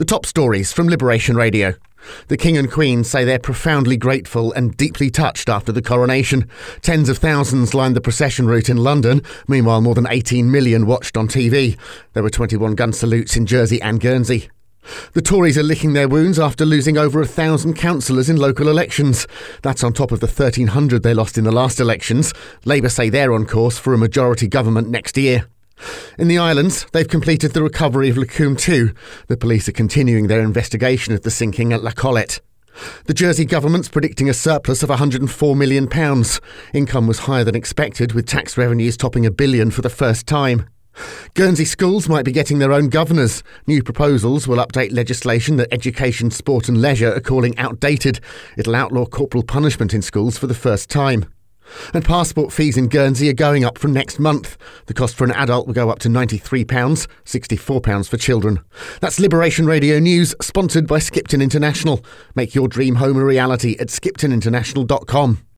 The top stories from Liberation Radio. The King and Queen say they're profoundly grateful and deeply touched after the coronation. Tens of thousands lined the procession route in London. Meanwhile, more than 18 million watched on TV. There were 21 gun salutes in Jersey and Guernsey. The Tories are licking their wounds after losing over a thousand councillors in local elections. That's on top of the 1,300 they lost in the last elections. Labour say they're on course for a majority government next year. In the islands, they've completed the recovery of L'Ecume 2. The police are continuing their investigation of the sinking at La Collette. The Jersey government's predicting a surplus of £104 million. Income was higher than expected, with tax revenues topping a billion for the first time. Guernsey schools might be getting their own governors. New proposals will update legislation that education, sport, and leisure are calling outdated. It'll outlaw corporal punishment in schools for the first time. And passport fees in Guernsey are going up from next month. The cost for an adult will go up to £93, £64 for children. That's Liberation Radio News, sponsored by Skipton International. Make your dream home a reality at skiptoninternational.com.